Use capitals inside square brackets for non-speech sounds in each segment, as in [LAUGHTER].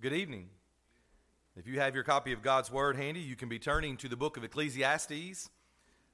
Good evening. If you have your copy of God's Word handy, you can be turning to the book of Ecclesiastes.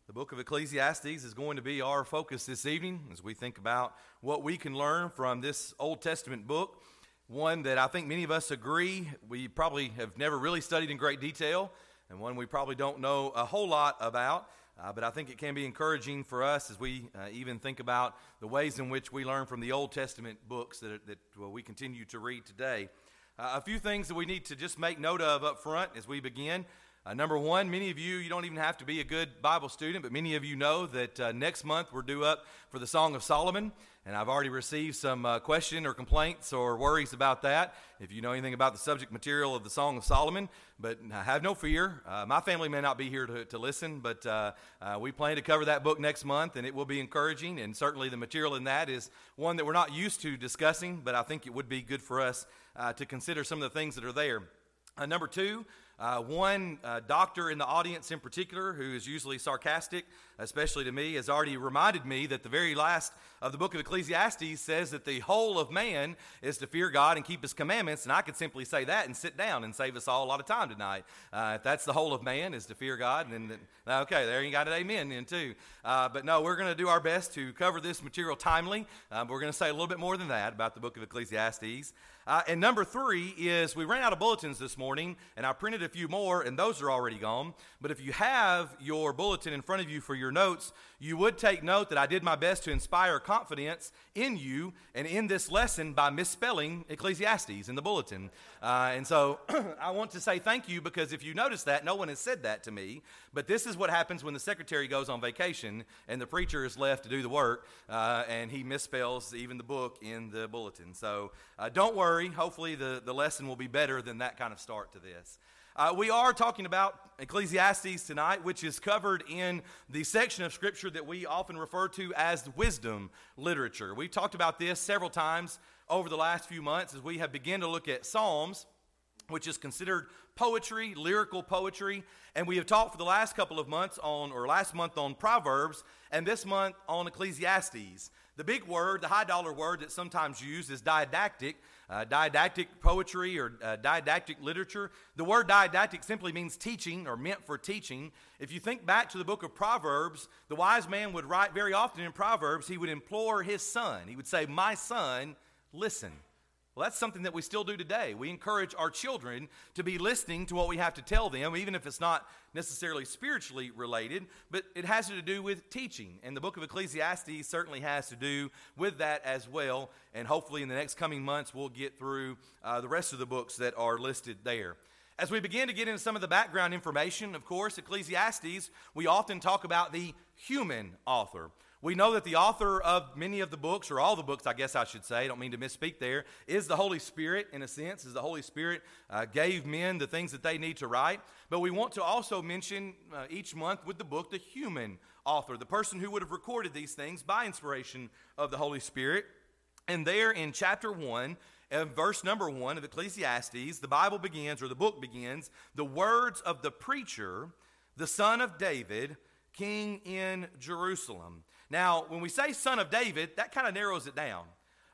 The book of Ecclesiastes is going to be our focus this evening as we think about what we can learn from this Old Testament book. One that I think many of us agree we probably have never really studied in great detail, and one we probably don't know a whole lot about. Uh, but I think it can be encouraging for us as we uh, even think about the ways in which we learn from the Old Testament books that, that well, we continue to read today. Uh, a few things that we need to just make note of up front as we begin. Uh, number one, many of you, you don't even have to be a good Bible student, but many of you know that uh, next month we're due up for the Song of Solomon. And I've already received some uh, question or complaints or worries about that. If you know anything about the subject material of the Song of Solomon, but have no fear. Uh, my family may not be here to, to listen, but uh, uh, we plan to cover that book next month, and it will be encouraging. And certainly the material in that is one that we're not used to discussing, but I think it would be good for us to consider some of the things that are there. Number two, uh, one uh, doctor in the audience in particular, who is usually sarcastic, especially to me, has already reminded me that the very last of the book of Ecclesiastes says that the whole of man is to fear God and keep his commandments. And I could simply say that and sit down and save us all a lot of time tonight. Uh, if that's the whole of man is to fear God, then, then okay, there you got an amen then too. Uh, but no, we're going to do our best to cover this material timely. Uh, we're going to say a little bit more than that about the book of Ecclesiastes. Uh, and number three is we ran out of bulletins this morning, and I printed a few more, and those are already gone. But if you have your bulletin in front of you for your notes, you would take note that I did my best to inspire confidence in you and in this lesson by misspelling Ecclesiastes in the bulletin. Uh, and so [CLEARS THROAT] I want to say thank you because if you notice that, no one has said that to me. But this is what happens when the secretary goes on vacation and the preacher is left to do the work, uh, and he misspells even the book in the bulletin. So uh, don't worry. Hopefully, the, the lesson will be better than that kind of start to this. Uh, we are talking about Ecclesiastes tonight, which is covered in the section of Scripture that we often refer to as wisdom literature. We've talked about this several times over the last few months as we have begun to look at Psalms, which is considered poetry, lyrical poetry. And we have talked for the last couple of months on, or last month on Proverbs, and this month on Ecclesiastes. The big word, the high dollar word that's sometimes used is didactic, uh, didactic poetry or uh, didactic literature. The word didactic simply means teaching or meant for teaching. If you think back to the book of Proverbs, the wise man would write very often in Proverbs, he would implore his son. He would say, My son, listen. Well, that's something that we still do today. We encourage our children to be listening to what we have to tell them, even if it's not necessarily spiritually related, but it has to do with teaching. And the book of Ecclesiastes certainly has to do with that as well. And hopefully, in the next coming months, we'll get through uh, the rest of the books that are listed there. As we begin to get into some of the background information, of course, Ecclesiastes, we often talk about the human author. We know that the author of many of the books, or all the books, I guess I should say, I don't mean to misspeak there, is the Holy Spirit, in a sense, as the Holy Spirit uh, gave men the things that they need to write. But we want to also mention uh, each month with the book the human author, the person who would have recorded these things by inspiration of the Holy Spirit. And there in chapter 1, and verse number 1 of Ecclesiastes, the Bible begins, or the book begins, the words of the preacher, the son of David, king in Jerusalem. Now, when we say son of David, that kind of narrows it down.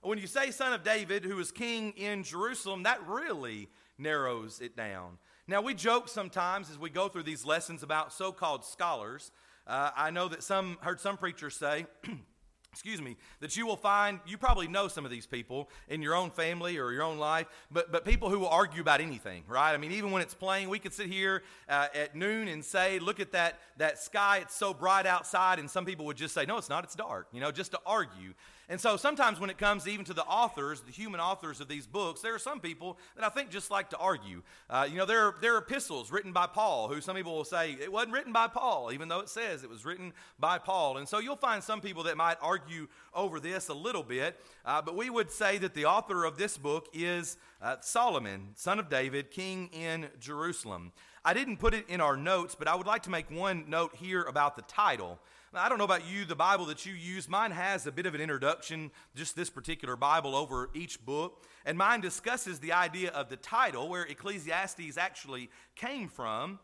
When you say son of David, who is king in Jerusalem, that really narrows it down. Now, we joke sometimes as we go through these lessons about so called scholars. Uh, I know that some heard some preachers say, [CLEARS THROAT] excuse me, that you will find, you probably know some of these people in your own family or your own life, but, but people who will argue about anything, right? I mean, even when it's playing, we could sit here uh, at noon and say, look at that, that sky, it's so bright outside, and some people would just say, no, it's not, it's dark, you know, just to argue. And so sometimes when it comes even to the authors, the human authors of these books, there are some people that I think just like to argue. Uh, you know, there are, there are epistles written by Paul, who some people will say it wasn't written by Paul, even though it says it was written by Paul. And so you'll find some people that might argue over this a little bit, uh, but we would say that the author of this book is uh, Solomon, son of David, king in Jerusalem. I didn't put it in our notes, but I would like to make one note here about the title. I don't know about you, the Bible that you use, mine has a bit of an introduction, just this particular Bible over each book. And mine discusses the idea of the title, where Ecclesiastes actually came from.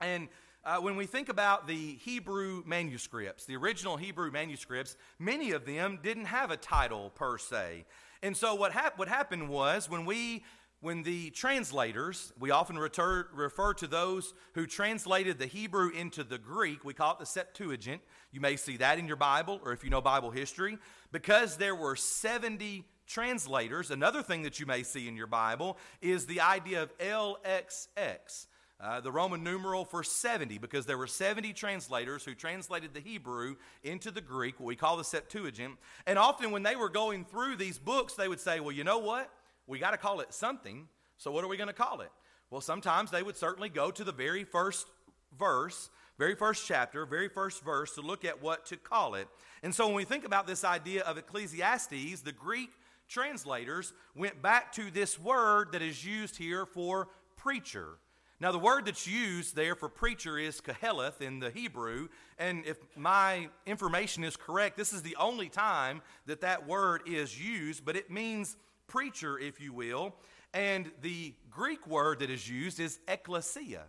And uh, when we think about the Hebrew manuscripts, the original Hebrew manuscripts, many of them didn't have a title per se. And so what, hap- what happened was when we when the translators, we often refer, refer, to those who translated the Hebrew into the Greek, we call it the Septuagint. You may see that in your Bible or if you know Bible history. Because there were 70 translators, another thing that you may see in your Bible is the idea of LXX. Uh, the Roman numeral for 70, because there were 70 translators who translated the Hebrew into the Greek, what we call the Septuagint. And often when they were going through these books, they would say, well, you know what? We got to call it something. So, what are we going to call it? Well, sometimes they would certainly go to the very first verse, very first chapter, very first verse to look at what to call it. And so, when we think about this idea of Ecclesiastes, the Greek translators went back to this word that is used here for preacher. Now, the word that's used there for preacher is Koheleth in the Hebrew, and if my information is correct, this is the only time that that word is used, but it means preacher, if you will. And the Greek word that is used is ecclesia.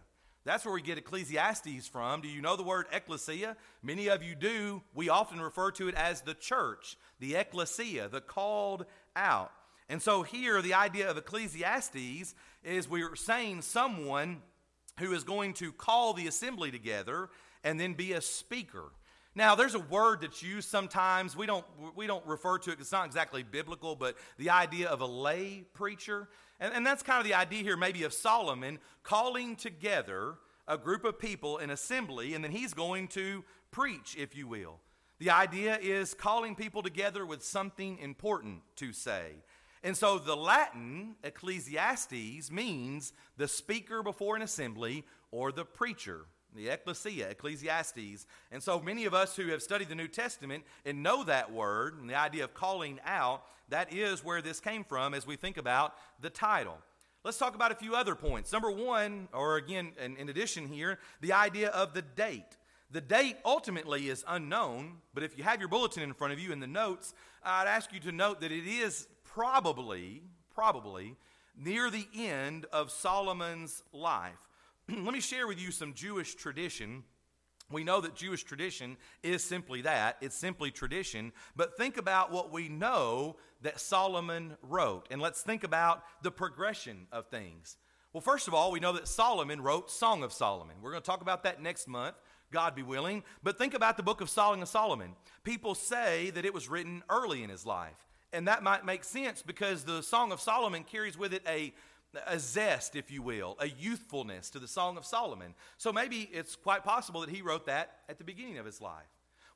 That's where we get Ecclesiastes from. Do you know the word ecclesia? Many of you do. We often refer to it as the church, the ecclesia, the called out. And so here, the idea of Ecclesiastes is we're saying someone who is going to call the assembly together and then be a speaker. Now, there's a word that's used sometimes. We don't, we don't refer to it, it's not exactly biblical, but the idea of a lay preacher. And, and that's kind of the idea here, maybe, of Solomon calling together a group of people in assembly, and then he's going to preach, if you will. The idea is calling people together with something important to say. And so the Latin Ecclesiastes means the speaker before an assembly or the preacher the ecclesia, Ecclesiastes. And so many of us who have studied the New Testament and know that word and the idea of calling out, that is where this came from as we think about the title. Let's talk about a few other points. Number one, or again, in, addition here, the idea of the date. The date ultimately is unknown, but if you have your bulletin in front of you in the notes, I'd ask you to note that it is probably, probably near the end of Solomon's life. [CLEARS THROAT] let me share with you some Jewish tradition. We know that Jewish tradition is simply that it's simply tradition. But think about what we know that Solomon wrote. And let's think about the progression of things. Well, first of all, we know that Solomon wrote Song of Solomon. We're going to talk about that next month, God be willing. But think about the book of Song of Solomon. People say that it was written early in his life. And that might make sense because the Song of Solomon carries with it a a zest, if you will, a youthfulness to the Song of Solomon. So maybe it's quite possible that he wrote that at the beginning of his life.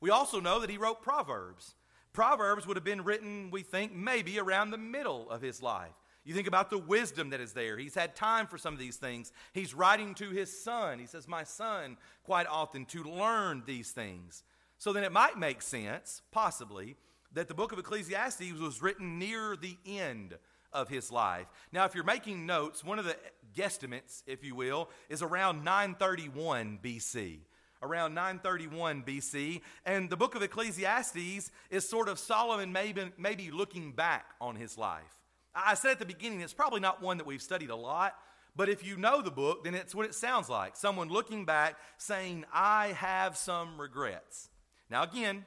We also know that he wrote Proverbs. Proverbs would have been written, we think, maybe around the middle of his life. You think about the wisdom that is there. He's had time for some of these things. He's writing to his son. He says, My son, quite often, to learn these things. So then it might make sense, possibly, that the book of Ecclesiastes was written near the end of his life. Now, if you're making notes, one of the guesstimates, if you will, is around 931 BC. Around 931 BC. And the book of Ecclesiastes is sort of Solomon maybe, maybe looking back on his life. I said at the beginning, it's probably not one that we've studied a lot, but if you know the book, then it's what it sounds like someone looking back saying, I have some regrets. Now, again,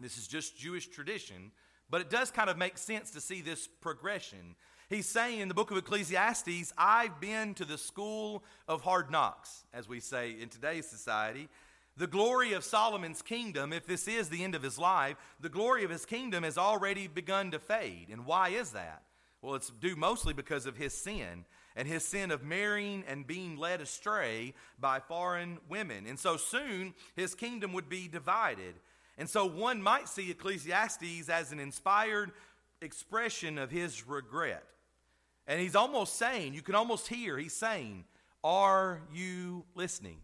this is just Jewish tradition, but it does kind of make sense to see this progression. He's saying in the book of Ecclesiastes, I've been to the school of hard knocks, as we say in today's society. The glory of Solomon's kingdom, if this is the end of his life, the glory of his kingdom has already begun to fade. And why is that? Well, it's due mostly because of his sin and his sin of marrying and being led astray by foreign women. And so soon his kingdom would be divided. And so one might see Ecclesiastes as an inspired expression of his regret. And he's almost saying, you can almost hear, he's saying, Are you listening?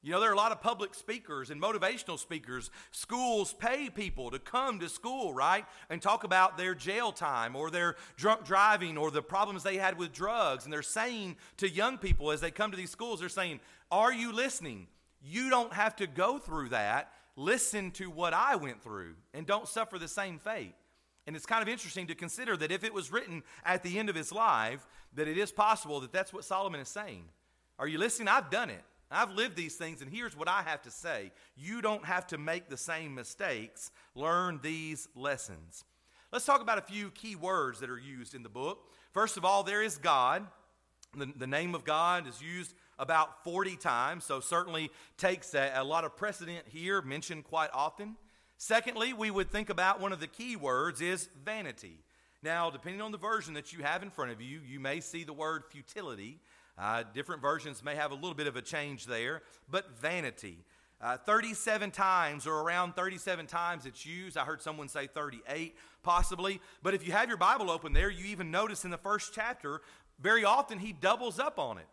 You know, there are a lot of public speakers and motivational speakers. Schools pay people to come to school, right? And talk about their jail time or their drunk driving or the problems they had with drugs. And they're saying to young people as they come to these schools, they're saying, Are you listening? You don't have to go through that listen to what I went through and don't suffer the same fate. And it's kind of interesting to consider that if it was written at the end of his life, that it is possible that that's what Solomon is saying. Are you listening? I've done it. I've lived these things, and here's what I have to say. You don't have to make the same mistakes. Learn these lessons. Let's talk about a few key words that are used in the book. First of all, there is God. The, the name of God is used about 40 times, so certainly takes a, a lot of precedent here, mentioned quite often. Secondly, we would think about one of the key words is vanity. Now, depending on the version that you have in front of you, you may see the word futility. Uh, different versions may have a little bit of a change there, but vanity. Uh, 37 times, or around 37 times, it's used. I heard someone say 38, possibly. But if you have your Bible open there, you even notice in the first chapter, very often he doubles up on it.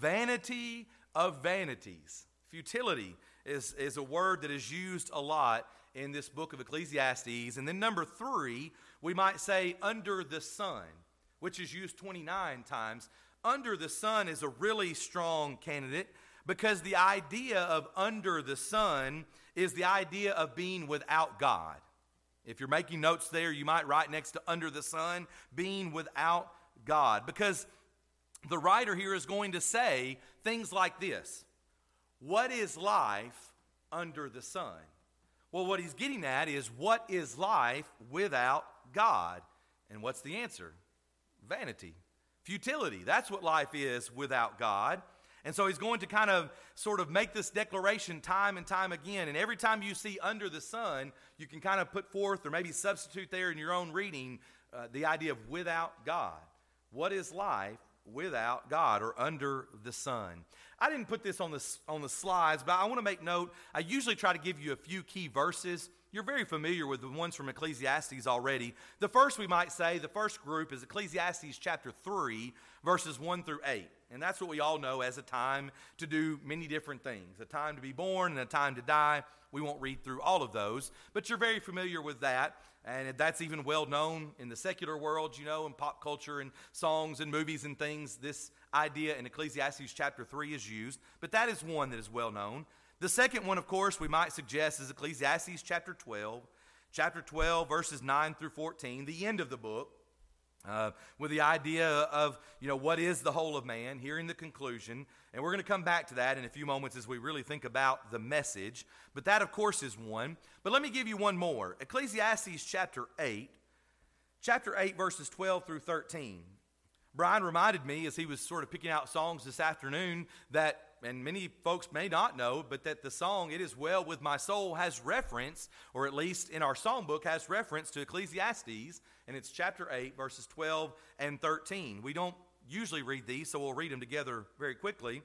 Vanity of vanities. Futility is, is a word that is used a lot in this book of Ecclesiastes. And then number three, we might say under the sun, which is used 29 times. Under the sun is a really strong candidate because the idea of under the sun is the idea of being without God. If you're making notes there, you might write next to under the sun, being without God. Because the writer here is going to say things like this What is life under the sun? Well, what he's getting at is what is life without God? And what's the answer? Vanity, futility. That's what life is without God. And so he's going to kind of sort of make this declaration time and time again. And every time you see under the sun, you can kind of put forth or maybe substitute there in your own reading uh, the idea of without God. What is life without God or under the sun? I didn't put this on the, on the slides, but I want to make note. I usually try to give you a few key verses. You're very familiar with the ones from Ecclesiastes already. The first, we might say, the first group is Ecclesiastes chapter 3, verses 1 through 8. And that's what we all know as a time to do many different things a time to be born and a time to die. We won't read through all of those, but you're very familiar with that. And that's even well known in the secular world, you know, in pop culture and songs and movies and things. This idea in Ecclesiastes chapter 3 is used, but that is one that is well known. The second one, of course, we might suggest is Ecclesiastes chapter 12, chapter 12, verses 9 through 14, the end of the book. Uh, with the idea of, you know, what is the whole of man, hearing the conclusion. And we're going to come back to that in a few moments as we really think about the message. But that, of course, is one. But let me give you one more Ecclesiastes chapter 8, chapter 8, verses 12 through 13. Brian reminded me as he was sort of picking out songs this afternoon that and many folks may not know, but that the song, It Is Well With My Soul, has reference, or at least in our songbook, has reference to Ecclesiastes, and it's chapter 8, verses 12 and 13. We don't usually read these, so we'll read them together very quickly.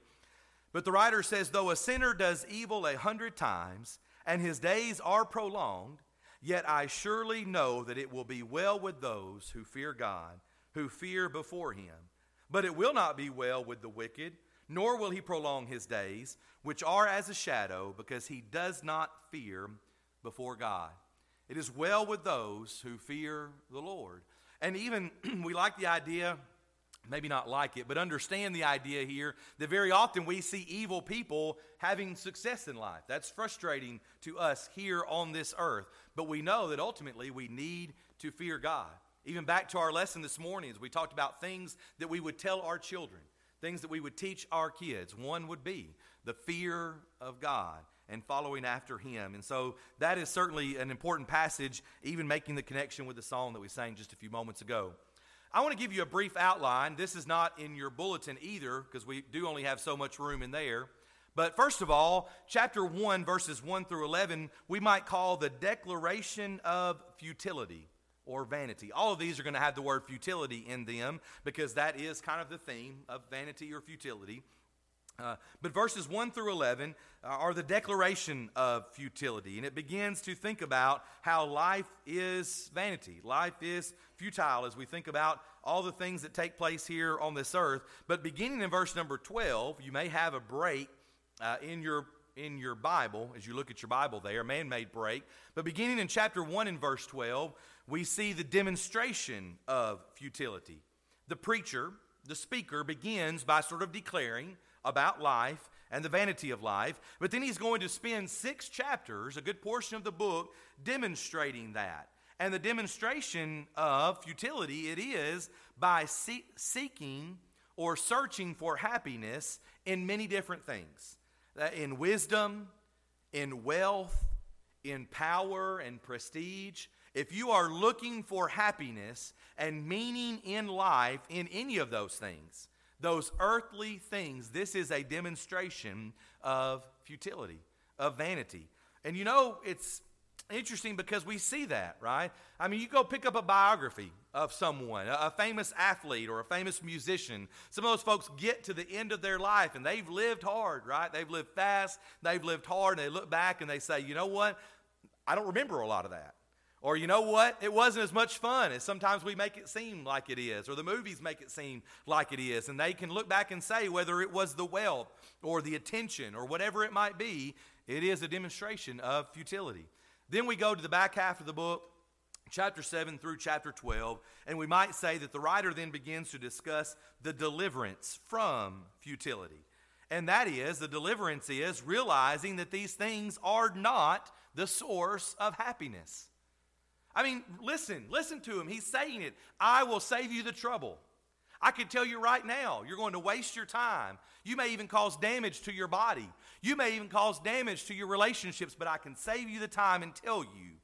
But the writer says, Though a sinner does evil a hundred times, and his days are prolonged, yet I surely know that it will be well with those who fear God, who fear before him. But it will not be well with the wicked nor will he prolong his days, which are as a shadow, because he does not fear before God. It is well with those who fear the Lord. And even [CLEARS THROAT] we like the idea, maybe not like it, but understand the idea here that very often we see evil people having success in life. That's frustrating to us here on this earth. But we know that ultimately we need to fear God. Even back to our lesson this morning, as we talked about things that we would tell our children things that we would teach our kids. One would be the fear of God and following after Him. And so that is certainly an important passage, even making the connection with the song that we sang just a few moments ago. I want to give you a brief outline. This is not in your bulletin either, because we do only have so much room in there. But first of all, chapter 1, verses 1 through 11, we might call the declaration of futility or vanity. All of these are going to have the word futility in them because that is kind of the theme of vanity or futility. Uh, but verses 1 through 11 are the declaration of futility, and it begins to think about how life is vanity. Life is futile as we think about all the things that take place here on this earth. But beginning in verse number 12, you may have a break uh, in your in your Bible as you look at your Bible there, man made break. But beginning in chapter 1 and verse 12, we see the demonstration of futility. The preacher, the speaker, begins by sort of declaring about life and the vanity of life, but then he's going to spend six chapters, a good portion of the book, demonstrating that. And the demonstration of futility it is by see- seeking or searching for happiness in many different things in wisdom, in wealth, in power and prestige, if you are looking for happiness and meaning in life in any of those things, those earthly things, this is a demonstration of futility, of vanity. And you know, it's interesting because we see that, right? I mean, you go pick up a biography of someone, a, famous athlete or a famous musician. Some of those folks get to the end of their life and they've lived hard, right? They've lived fast, they've lived hard, and they look back and they say, you know what? I don't remember a lot of that. Or, you know what? It wasn't as much fun as sometimes we make it seem like it is, or the movies make it seem like it is. And they can look back and say whether it was the wealth or the attention or whatever it might be, it is a demonstration of futility. Then we go to the back half of the book, chapter 7 through chapter 12, and we might say that the writer then begins to discuss the deliverance from futility. And that is, the deliverance is realizing that these things are not the source of happiness. I mean, listen, listen to him. He's saying it. I will save you the trouble. I can tell you right now, you're going to waste your time. You may even cause damage to your body. You may even cause damage to your relationships, but I can save you the time and tell you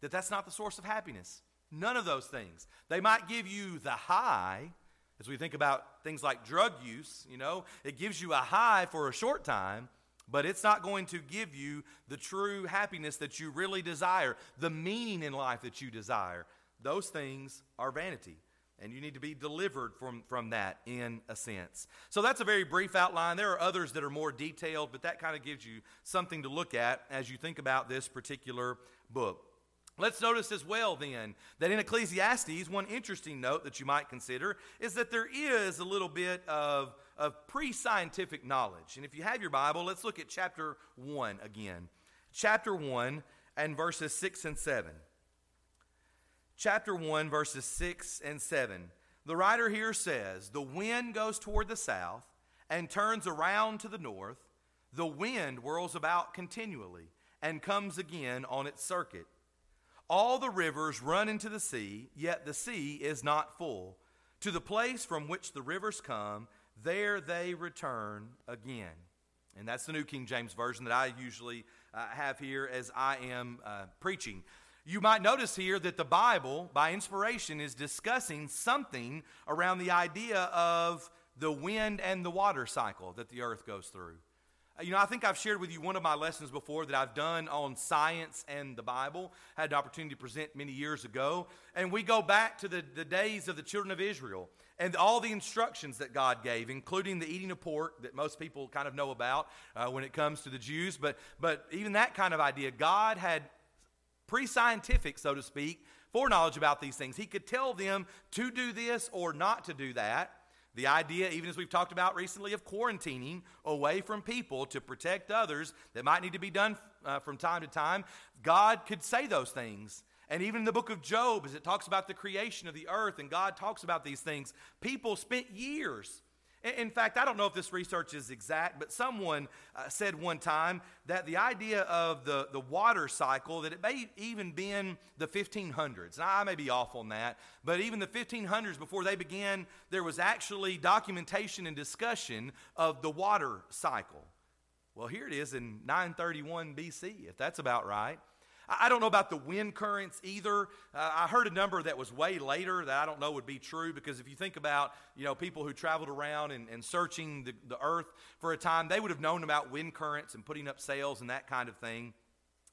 that that's not the source of happiness. None of those things. They might give you the high, as we think about things like drug use, you know, it gives you a high for a short time, but it's not going to give you the true happiness that you really desire, the meaning in life that you desire. Those things are vanity and you need to be delivered from, from that in a sense. So that's a very brief outline. There are others that are more detailed, but that kind of gives you something to look at as you think about this particular book. Let's notice as well, then, that in Ecclesiastes, one interesting note that you might consider is that there is a little bit of, of pre scientific knowledge. And if you have your Bible, let's look at chapter 1 again. Chapter 1 and verses 6 and 7 chapter 1, verses 6 and 7. The writer here says, The wind goes toward the south and turns around to the north. The wind whirls about continually and comes again on its circuit. All the rivers run into the sea, yet the sea is not full. To the place from which the rivers come, there they return again. And that's the New King James Version that I usually uh, have here as I am uh, preaching. You might notice here that the Bible, by inspiration, is discussing something around the idea of the wind and the water cycle that the earth goes through. Uh, you know, I think I've shared with you one of my lessons before that I've done on science and the Bible. I had the opportunity to present many years ago. And we go back to the, the days of the children of Israel and all the instructions that God gave, including the eating of pork that most people kind of know about uh, when it comes to the Jews. But, but even that kind of idea, God had pre scientific, so to speak, foreknowledge about these things. He could tell them to do this or not to do that. The idea, even as we've talked about recently, of quarantining away from people to protect others that might need to be done uh, from time to time, God could say those things. And even in the book of Job, as it talks about the creation of the earth and God talks about these things, people spent years in fact, I don't know if this research is exact, but someone uh, said one time that the idea of the, the water cycle, that it may even been the 1500s. Now, I may be off on that, but even the 1500s, before they began, there was actually documentation and discussion of the water cycle. Well, here it is in 931 BC, if that's about right. I don't know about the wind currents either. Uh, I heard a number that was way later that I don't know would be true because if you think about, you know, people who traveled around and, and searching the, the earth for a time, they would have known about wind currents and putting up sails and that kind of thing.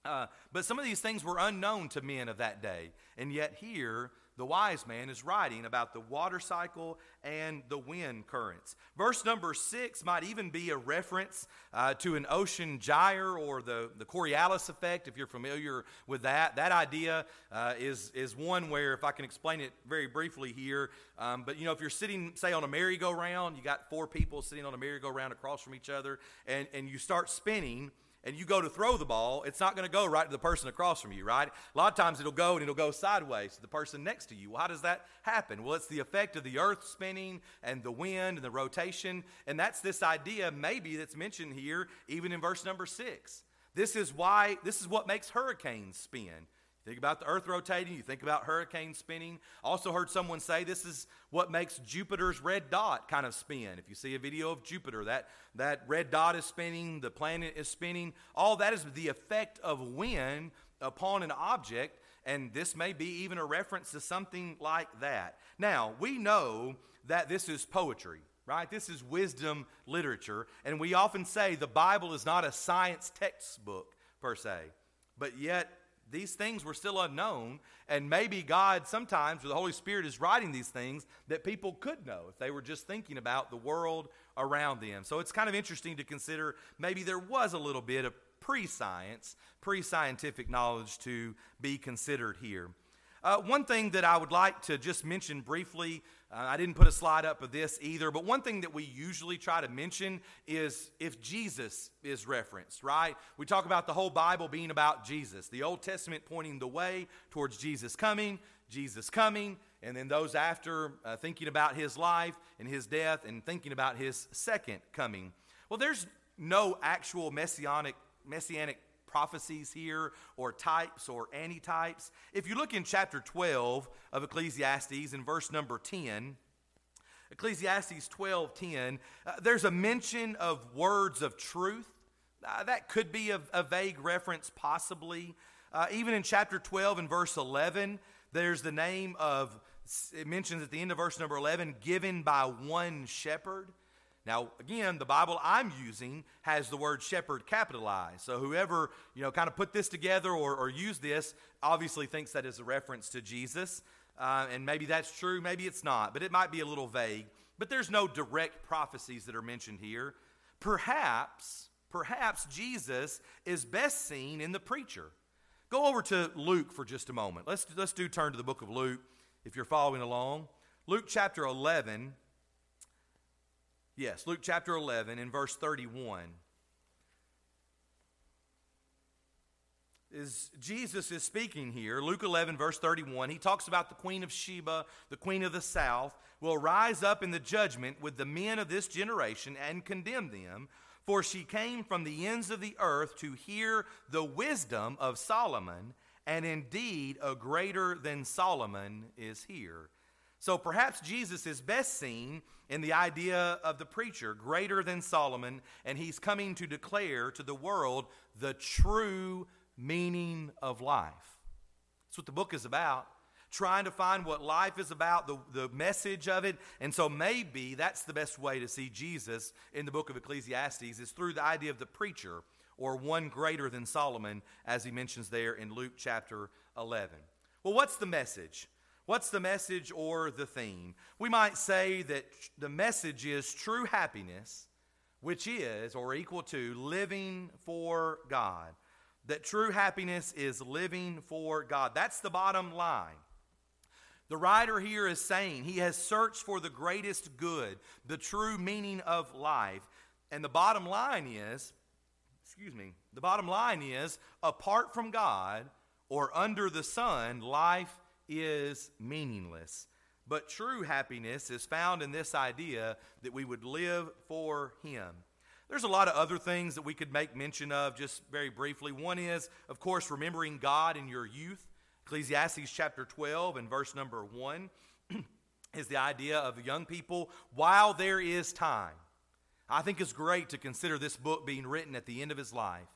Uh, but some of these things were unknown to men of that day. And yet here, the wise man is writing about the water cycle and the wind currents. Verse number six might even be a reference uh, to an ocean gyre or the, the Coriolis effect, if you're familiar with that. That idea uh, is, is one where, if I can explain it very briefly here, um, but you know, if you're sitting, say, on a merry-go-round, you got four people sitting on a merry-go-round across from each other, and, and you start spinning and you go to throw the ball, it's not going to go right to the person across from you, right? A lot of times it'll go and it'll go sideways to the person next to you. Well, how does that happen? Well, it's the effect of the earth spinning and the wind and the rotation. And that's this idea, maybe, that's mentioned here, even in verse number six. This is why, this is what makes hurricanes spin. Think about the earth rotating, you think about hurricanes spinning. Also heard someone say this is what makes Jupiter's red dot kind of spin. If you see a video of Jupiter, that, that red dot is spinning, the planet is spinning. All that is the effect of wind upon an object, and this may be even a reference to something like that. Now, we know that this is poetry, right? This is wisdom literature, and we often say the Bible is not a science textbook per se, but yet these things were still unknown, and maybe God sometimes, or the Holy Spirit, is writing these things that people could know if they were just thinking about the world around them. So it's kind of interesting to consider maybe there was a little bit of pre science, pre scientific knowledge to be considered here. Uh, one thing that I would like to just mention briefly, uh, I didn't put a slide up of this either, but one thing that we usually try to mention is if Jesus is referenced, right? We talk about the whole Bible being about Jesus, the Old Testament pointing the way towards Jesus coming, Jesus coming, and then those after uh, thinking about his life and his death and thinking about his second coming. Well, there's no actual messianic messianic prophecies here or types or antitypes. If you look in chapter 12 of Ecclesiastes in verse number 10, Ecclesiastes 12:10, uh, there's a mention of words of truth. Uh, that could be a, a vague reference, possibly. Uh, even in chapter 12 and verse 11, there's the name of, it mentions at the end of verse number 11, given by one shepherd. Now, again, the Bible I'm using has the word shepherd capitalized. So whoever, you know, kind of put this together or, or used this obviously thinks that is a reference to Jesus. Uh, and maybe that's true, maybe it's not, but it might be a little vague. But there's no direct prophecies that are mentioned here. Perhaps, perhaps Jesus is best seen in the preacher. Go over to Luke for just a moment. Let's, let's do turn to the book of Luke if you're following along. Luke chapter 11 Yes, Luke chapter 11 in verse 31. Is Jesus is speaking here, Luke 11, verse 31. He talks about the queen of Sheba, the queen of the south, will rise up in the judgment with the men of this generation and condemn them, for she came from the ends of the earth to hear the wisdom of Solomon, and indeed a greater than Solomon is here. So perhaps Jesus is best seen in the idea of the preacher, greater than Solomon, and he's coming to declare to the world the true meaning of life. That's what the book is about. Trying to find what life is about, the, the message of it. And so maybe that's the best way to see Jesus in the book of Ecclesiastes is through the idea of the preacher or one greater than Solomon, as he mentions there in Luke chapter 11. Well, what's the message? What's the message or the theme? We might say that the message is true happiness, which is or equal to living for God. That true happiness is living for God. That's the bottom line. The writer here is saying he has searched for the greatest good, the true meaning of life. And the bottom line is, excuse me, the bottom line is apart from God or under the sun, life is meaningless. But true happiness is found in this idea that we would live for Him. There's a lot of other things that we could make mention of just very briefly. One is, of course, remembering God in your youth. Ecclesiastes chapter 12 and verse number 1 [CLEARS THROAT] is the idea of young people while there is time. I think it's great to consider this book being written at the end of his life.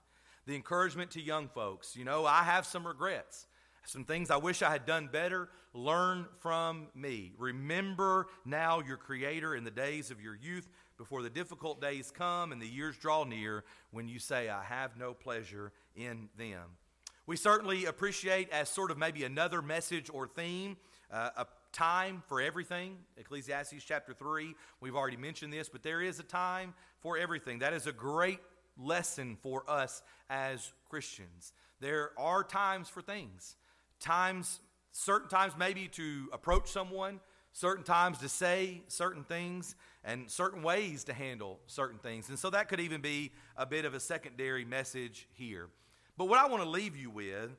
The encouragement to young folks. You know, I have some regrets. Some things I wish I had done better. Learn from me. Remember now your Creator in the days of your youth before the difficult days come and the years draw near when you say, I have no pleasure in them. We certainly appreciate, as sort of maybe another message or theme, uh, a time for everything. Ecclesiastes chapter 3, we've already mentioned this, but there is a time for everything. That is a great lesson for us as Christians. There are times for things times, certain times maybe to approach someone, certain times to say certain things, and certain ways to handle certain things. And so that could even be a bit of a secondary message here. But what I want to leave you with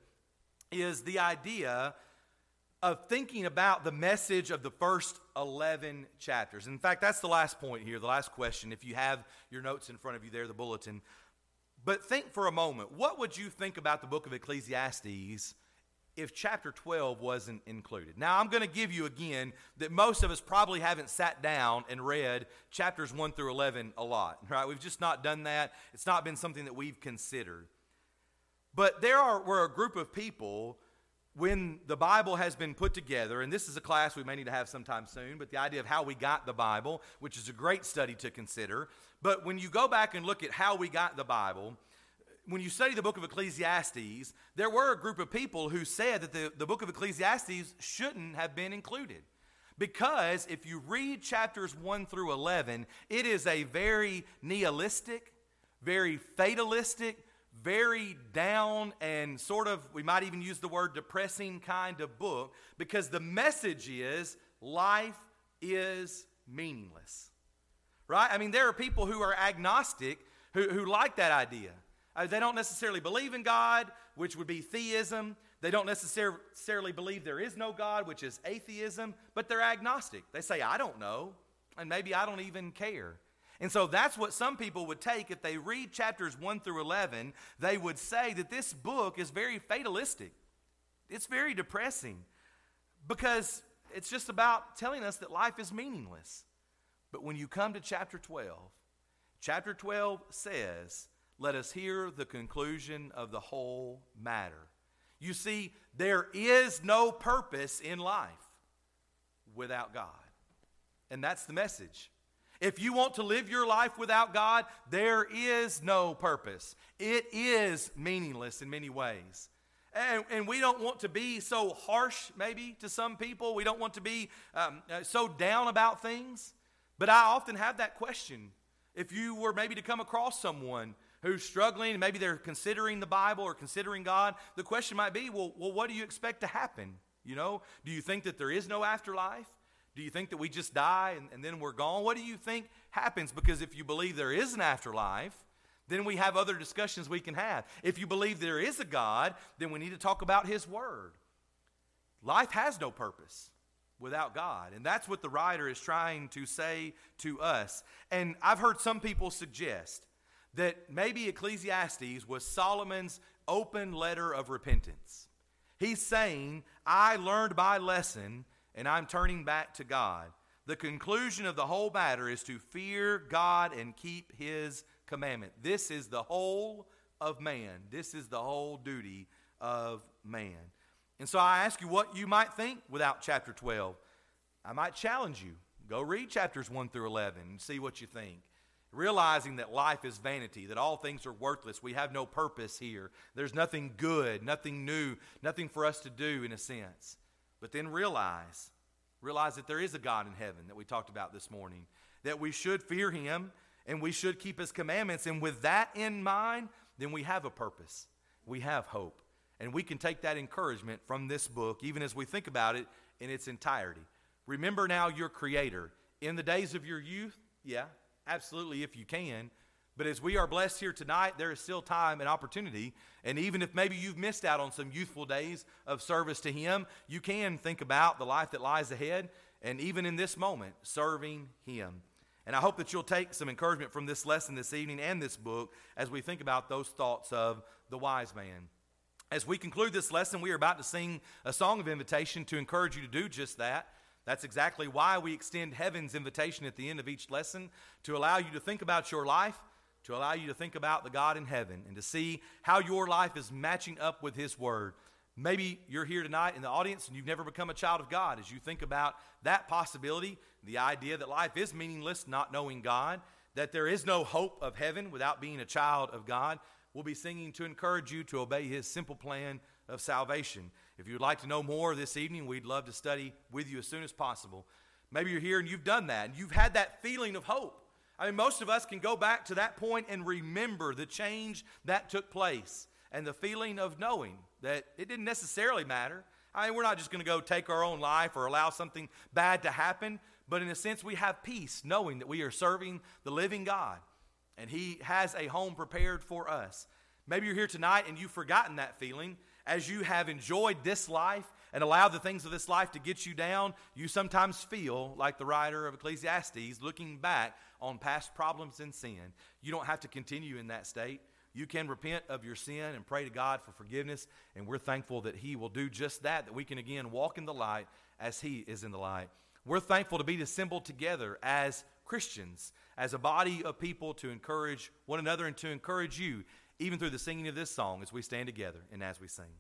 is the idea of thinking about the message of the first 11 chapters. In fact, that's the last point here, the last question. If you have your notes in front of you there, the bulletin. But think for a moment what would you think about the book of Ecclesiastes if chapter 12 wasn't included. Now, I'm going to give you again that most of us probably haven't sat down and read chapters 1 through 11 a lot, right? We've just not done that. It's not been something that we've considered. But there are, were a group of people when the Bible has been put together, and this is a class we may need to have sometime soon, but the idea of how we got the Bible, which is a great study to consider. But when you go back and look at how we got the Bible, when you study the book of Ecclesiastes, there were a group of people who said that the, the book of Ecclesiastes shouldn't have been included. Because if you read chapters 1 through 11, it is a very nihilistic, very fatalistic, very down and sort of, we might even use the word depressing kind of book because the message is life is meaningless. Right? I mean, there are people who are agnostic who, who like that idea. Uh, they don't necessarily believe in God, which would be theism. They don't necessarily believe there is no God, which is atheism, but they're agnostic. They say, I don't know, and maybe I don't even care. And so that's what some people would take if they read chapters 1 through 11. They would say that this book is very fatalistic, it's very depressing because it's just about telling us that life is meaningless. But when you come to chapter 12, chapter 12 says, Let us hear the conclusion of the whole matter. You see, there is no purpose in life without God. And that's the message. If you want to live your life without God, there is no purpose. It is meaningless in many ways. And, and we don't want to be so harsh, maybe, to some people. We don't want to be um, uh, so down about things. But I often have that question. If you were maybe to come across someone who's struggling, maybe they're considering the Bible or considering God, the question might be, well, well, what do you expect to happen? You know, do you think that there is no afterlife? Do you think that we just die and, and then we're gone? What do you think happens? Because if you believe there is an afterlife, then we have other discussions we can have. If you believe there is a God, then we need to talk about His Word. Life has no purpose without God. And that's what the writer is trying to say to us. And I've heard some people suggest that maybe Ecclesiastes was Solomon's open letter of repentance. He's saying, I learned my lesson and I'm turning back to God. The conclusion of the whole matter is to fear God and keep His commandment. This is the whole of man. This is the whole duty of man. And so I ask you what you might think without chapter 12. I might challenge you. Go read chapters 1 through 11 and see what you think. Realizing that life is vanity, that all things are worthless. We have no purpose here. There's nothing good, nothing new, nothing for us to do in a sense. But then realize, realize that there is a God in heaven that we talked about this morning, that we should fear him and we should keep his commandments. And with that in mind, then we have a purpose, we have hope. And we can take that encouragement from this book, even as we think about it in its entirety. Remember now your Creator. In the days of your youth, yeah, absolutely, if you can, but as we are blessed here tonight, there is still time and opportunity. And even if maybe you've missed out on some youthful days of service to Him, you can think about the life that lies ahead. And even in this moment, serving Him. And I hope that you'll take some encouragement from this lesson this evening and this book as we think about those thoughts of the wise man. As we conclude this lesson, we are about to sing a song of invitation to encourage you to do just that. That's exactly why we extend heaven's invitation at the end of each lesson to allow you to think about your life to allow you to think about the God in heaven and to see how your life is matching up with His Word. Maybe you're here tonight in the audience and you've never become a child of God. As you think about that possibility, the idea that life is meaningless not knowing God, that there is no hope of heaven without being a child of God, we'll be singing to encourage you to obey His simple plan of salvation. If you'd like to know more this evening, we'd love to study with you as soon as possible. Maybe you're here and you've done that and you've had that feeling of hope. I mean, most of us can go back to that point and remember the change that took place and the feeling of knowing that it didn't necessarily matter. I mean, we're not just going to go take our own life or allow something bad to happen, but in a sense, we have peace knowing that we are serving the living God and He has a home prepared for us. Maybe you're here tonight and you've forgotten that feeling as you have enjoyed this life and allowed the things of this life to get you down, you sometimes feel like the writer of Ecclesiastes looking back on past problems and sin. You don't have to continue in that state. You can repent of your sin and pray to God for forgiveness, and we're thankful that He will do just that, that we can again walk in the light as He is in the light. We're thankful to be assembled together as Christians, as a body of people to encourage one another and to encourage you even through the singing of this song as we stand together and as we sing.